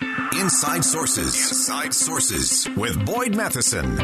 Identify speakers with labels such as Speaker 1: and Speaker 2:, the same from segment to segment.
Speaker 1: Inside Sources. Inside Sources with Boyd Matheson.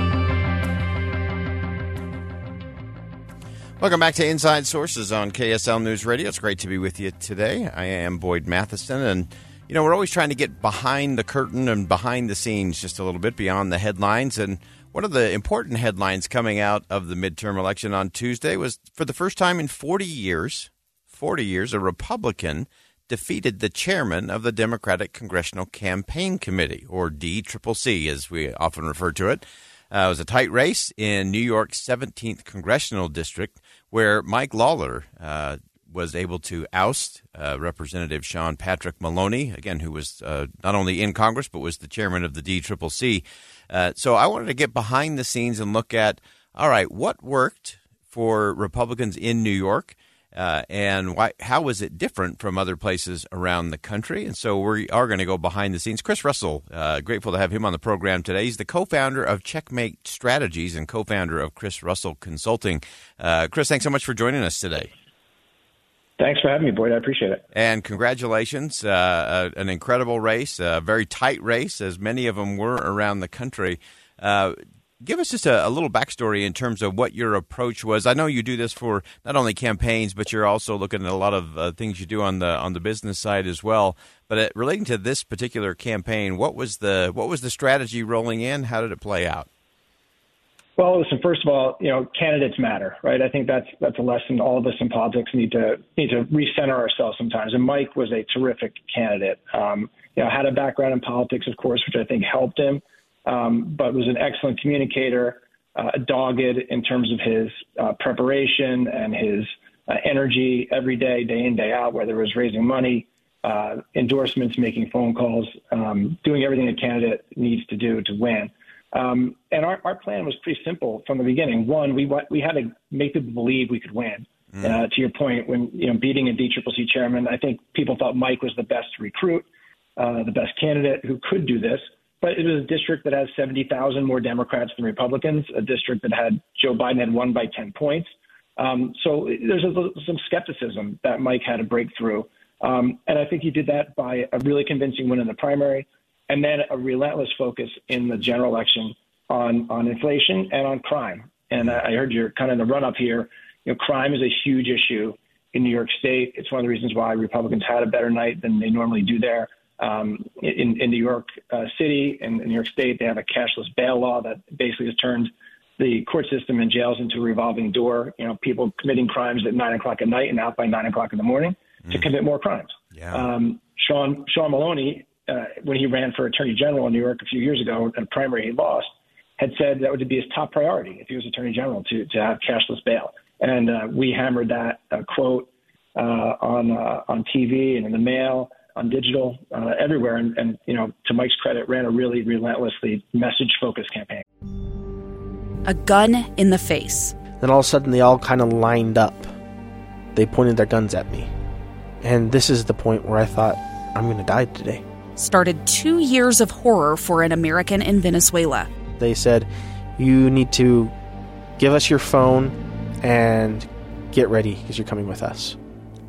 Speaker 2: Welcome back to Inside Sources on KSL News Radio. It's great to be with you today. I am Boyd Matheson, and you know we're always trying to get behind the curtain and behind the scenes just a little bit beyond the headlines. And one of the important headlines coming out of the midterm election on Tuesday was for the first time in 40 years, 40 years, a Republican defeated the chairman of the Democratic Congressional Campaign Committee, or DCCC as we often refer to it. Uh, it was a tight race in New York's 17th congressional district, where Mike Lawler uh, was able to oust uh, Representative Sean Patrick Maloney, again, who was uh, not only in Congress but was the chairman of the DCCC. Uh, so I wanted to get behind the scenes and look at all right, what worked for Republicans in New York, uh, and why? How was it different from other places around the country? And so we are going to go behind the scenes. Chris Russell, uh, grateful to have him on the program today. He's the co-founder of Checkmate Strategies and co-founder of Chris Russell Consulting. Uh, Chris, thanks so much for joining us today.
Speaker 3: Thanks for having me, Boyd. I appreciate it.
Speaker 2: And congratulations. Uh, uh, an incredible race, a very tight race, as many of them were around the country. Uh, give us just a, a, little backstory in terms of what your approach was. I know you do this for not only campaigns, but you're also looking at a lot of uh, things you do on the on the business side as well. But uh, relating to this particular campaign, what was the what was the strategy rolling in? How did it play out?
Speaker 3: Well, listen. First of all, you know, candidates matter, right? I think that's that's a lesson all of us in politics need to need to recenter ourselves sometimes. And Mike was a terrific candidate. Um, you know, had a background in politics, of course, which I think helped him, um, but was an excellent communicator, uh, dogged in terms of his uh, preparation and his uh, energy every day, day in, day out, whether it was raising money, uh, endorsements, making phone calls, um, doing everything a candidate needs to do to win. Um, and our, our plan was pretty simple from the beginning. One, we we had to make people believe we could win. Mm. Uh, to your point, when you know beating a DCCC chairman, I think people thought Mike was the best recruit, uh, the best candidate who could do this. But it was a district that has 70,000 more Democrats than Republicans, a district that had Joe Biden had won by 10 points. Um, so there's a, some skepticism that Mike had a breakthrough. Um, and I think he did that by a really convincing win in the primary and then a relentless focus in the general election on on inflation and on crime. And I heard you're kind of in the run up here. You know, crime is a huge issue in New York State. It's one of the reasons why Republicans had a better night than they normally do there. Um, in, in New York uh, City and New York State, they have a cashless bail law that basically has turned the court system and jails into a revolving door. You know, people committing crimes at nine o'clock at night and out by nine o'clock in the morning mm. to commit more crimes.
Speaker 2: Yeah.
Speaker 3: Um, Sean Sean Maloney uh, when he ran for attorney general in New York a few years ago in a primary he lost, had said that would be his top priority if he was attorney general to to have cashless bail. And uh, we hammered that uh, quote uh, on uh, on TV and in the mail, on digital, uh, everywhere. And, and you know, to Mike's credit, ran a really relentlessly message focused campaign.
Speaker 4: A gun in the face.
Speaker 5: Then all of a sudden, they all kind of lined up. They pointed their guns at me. And this is the point where I thought, I'm going to die today
Speaker 4: started two years of horror for an American in Venezuela.
Speaker 5: They said, You need to give us your phone and get ready because you're coming with us.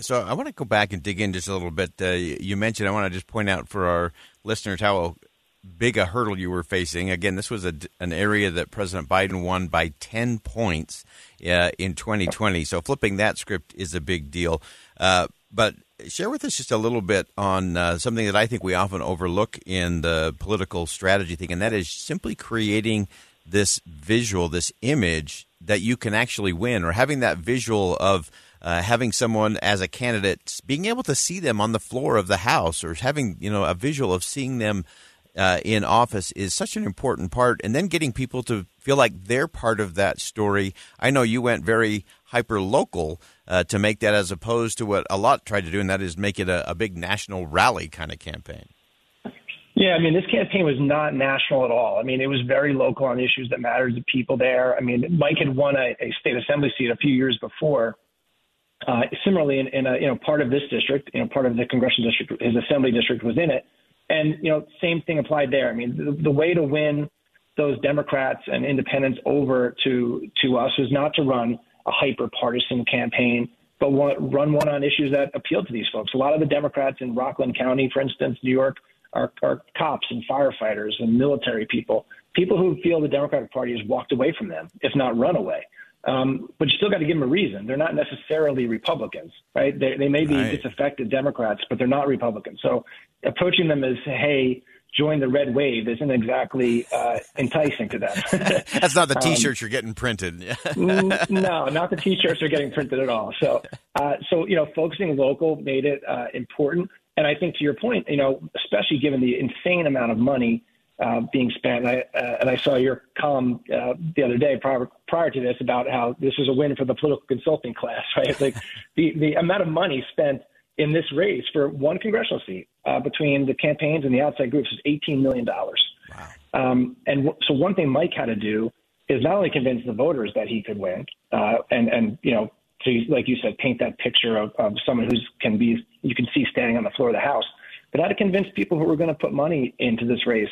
Speaker 2: So I want to go back and dig in just a little bit. Uh, you mentioned, I want to just point out for our listeners how big a hurdle you were facing. Again, this was a, an area that President Biden won by 10 points uh, in 2020. So flipping that script is a big deal. Uh, but share with us just a little bit on uh, something that I think we often overlook in the political strategy thing, and that is simply creating this visual, this image that you can actually win, or having that visual of uh, having someone as a candidate, being able to see them on the floor of the House, or having you know a visual of seeing them uh, in office is such an important part, and then getting people to feel like they're part of that story. I know you went very hyper local uh, to make that, as opposed to what a lot tried to do, and that is make it a, a big national rally kind of campaign.
Speaker 3: Yeah, I mean, this campaign was not national at all. I mean, it was very local on issues that mattered to people there. I mean, Mike had won a, a state assembly seat a few years before. Uh, similarly, in, in a you know part of this district, you know part of the congressional district, his assembly district was in it, and you know same thing applied there. I mean, the, the way to win those Democrats and independents over to to us was not to run a hyper partisan campaign, but one, run one on issues that appeal to these folks. A lot of the Democrats in Rockland County, for instance, New York, are, are cops and firefighters and military people, people who feel the Democratic Party has walked away from them, if not run away. Um, but you still got to give them a reason. They're not necessarily Republicans, right? They, they may be right. disaffected Democrats, but they're not Republicans. So approaching them as, hey, join the red wave isn't exactly uh, enticing to them.
Speaker 2: That's not the um, T-shirts um, you're getting printed.
Speaker 3: no, not the T-shirts are getting printed at all. So, uh, so you know, focusing local made it uh, important. And I think to your point, you know, especially given the insane amount of money uh, being spent, I, uh, and I saw your column uh, the other day prior, prior to this about how this was a win for the political consulting class, right? Like the, the amount of money spent in this race for one congressional seat uh, between the campaigns and the outside groups is $18 million. Wow. Um, and w- so one thing Mike had to do is not only convince the voters that he could win, uh, and and you know to like you said, paint that picture of, of someone who's can be you can see standing on the floor of the House, but how to convince people who were going to put money into this race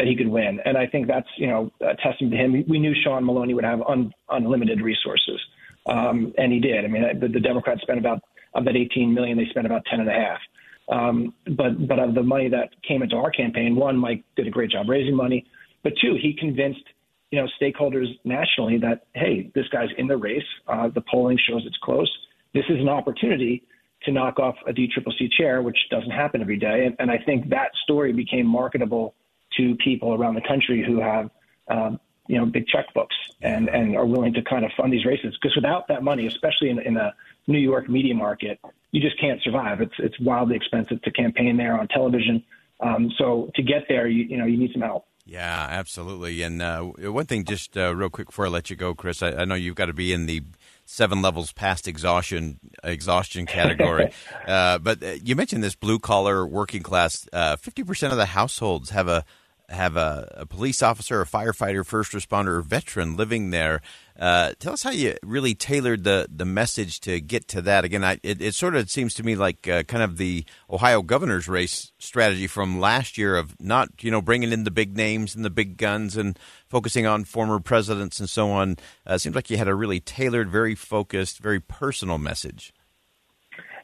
Speaker 3: that he could win. And I think that's you know a testament to him. We knew Sean Maloney would have un, unlimited resources, um, and he did. I mean, the, the Democrats spent about of that 18 million, they spent about 10 and a half. Um, but but of the money that came into our campaign, one, Mike did a great job raising money, but two, he convinced you know, stakeholders nationally that, hey, this guy's in the race. Uh, the polling shows it's close. This is an opportunity to knock off a DCCC chair, which doesn't happen every day. And, and I think that story became marketable to people around the country who have, um, you know, big checkbooks and, and are willing to kind of fund these races. Because without that money, especially in, in the New York media market, you just can't survive. It's it's wildly expensive to campaign there on television. Um, so to get there, you, you know, you need some help.
Speaker 2: Yeah, absolutely. And uh, one thing, just uh, real quick before I let you go, Chris, I, I, know you've got to be in the seven levels past exhaustion exhaustion category. uh, but uh, you mentioned this blue collar working class. Uh, fifty percent of the households have a have a, a, police officer, a firefighter, first responder, or veteran living there. Uh, tell us how you really tailored the, the message to get to that. Again, I, it, it, sort of seems to me like uh, kind of the Ohio governor's race strategy from last year of not you know bringing in the big names and the big guns and focusing on former presidents and so on. Uh, seems like you had a really tailored, very focused, very personal message.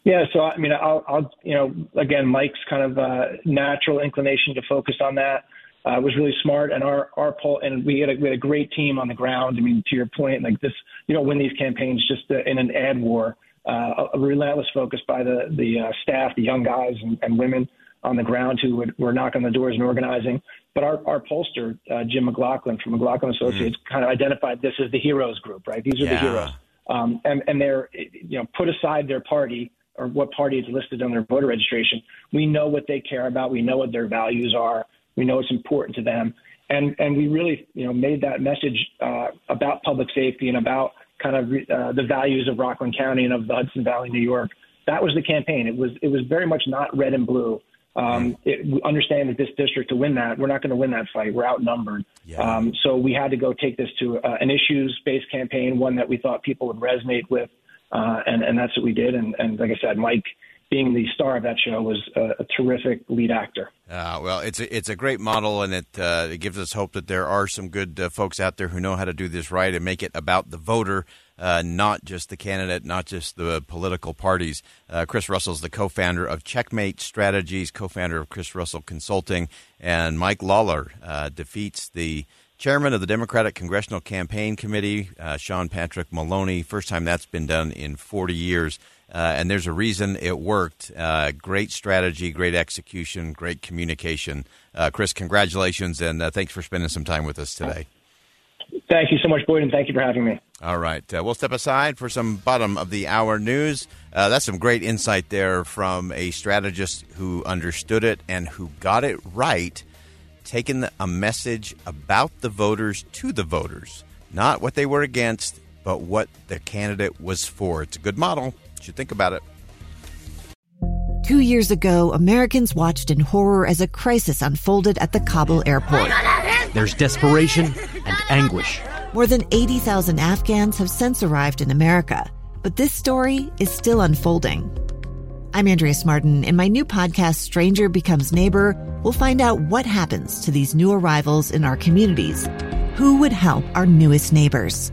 Speaker 3: Yeah, so I mean, I'll, I'll you know, again, Mike's kind of uh, natural inclination to focus on that uh, was really smart. And our our poll and we had a, we had a great team on the ground. I mean, to your point, like this, you don't win these campaigns just uh, in an ad war. Uh, a, a relentless focus by the the uh, staff, the young guys and, and women on the ground who would, were knocking on the doors and organizing. But our, our pollster, uh, Jim McLaughlin from McLaughlin Associates, mm. kind of identified this as the heroes group, right? These are yeah. the heroes. Um, and, and they're, you know, put aside their party or what party is listed on their voter registration. We know what they care about. We know what their values are. We know it's important to them, and and we really you know made that message uh, about public safety and about kind of uh, the values of Rockland County and of the Hudson Valley, New York. That was the campaign. It was it was very much not red and blue. Um, it, we understand that this district to win that, we're not going to win that fight. We're outnumbered. Yeah. Um, so we had to go take this to uh, an issues-based campaign, one that we thought people would resonate with, uh, and and that's what we did. And and like I said, Mike being the star of that show was a, a terrific lead actor.
Speaker 2: Uh, well, it's a, it's a great model, and it uh, it gives us hope that there are some good uh, folks out there who know how to do this right and make it about the voter, uh, not just the candidate, not just the political parties. Uh, Chris Russell is the co-founder of Checkmate Strategies, co-founder of Chris Russell Consulting, and Mike Lawler uh, defeats the chairman of the Democratic Congressional Campaign Committee, Sean Patrick Maloney. First time that's been done in 40 years. Uh, and there's a reason it worked. Uh, great strategy, great execution, great communication. Uh, Chris, congratulations, and uh, thanks for spending some time with us today.
Speaker 3: Thank you so much, Boyd, and thank you for having me.
Speaker 2: All right. Uh, we'll step aside for some bottom of the hour news. Uh, that's some great insight there from a strategist who understood it and who got it right, taking a message about the voters to the voters. Not what they were against, but what the candidate was for. It's a good model. You should think about it.
Speaker 6: Two years ago, Americans watched in horror as a crisis unfolded at the Kabul airport.
Speaker 7: There's desperation and anguish.
Speaker 6: More than 80,000 Afghans have since arrived in America, but this story is still unfolding. I'm Andrea Martin. In my new podcast, Stranger Becomes Neighbor, we'll find out what happens to these new arrivals in our communities. Who would help our newest neighbors?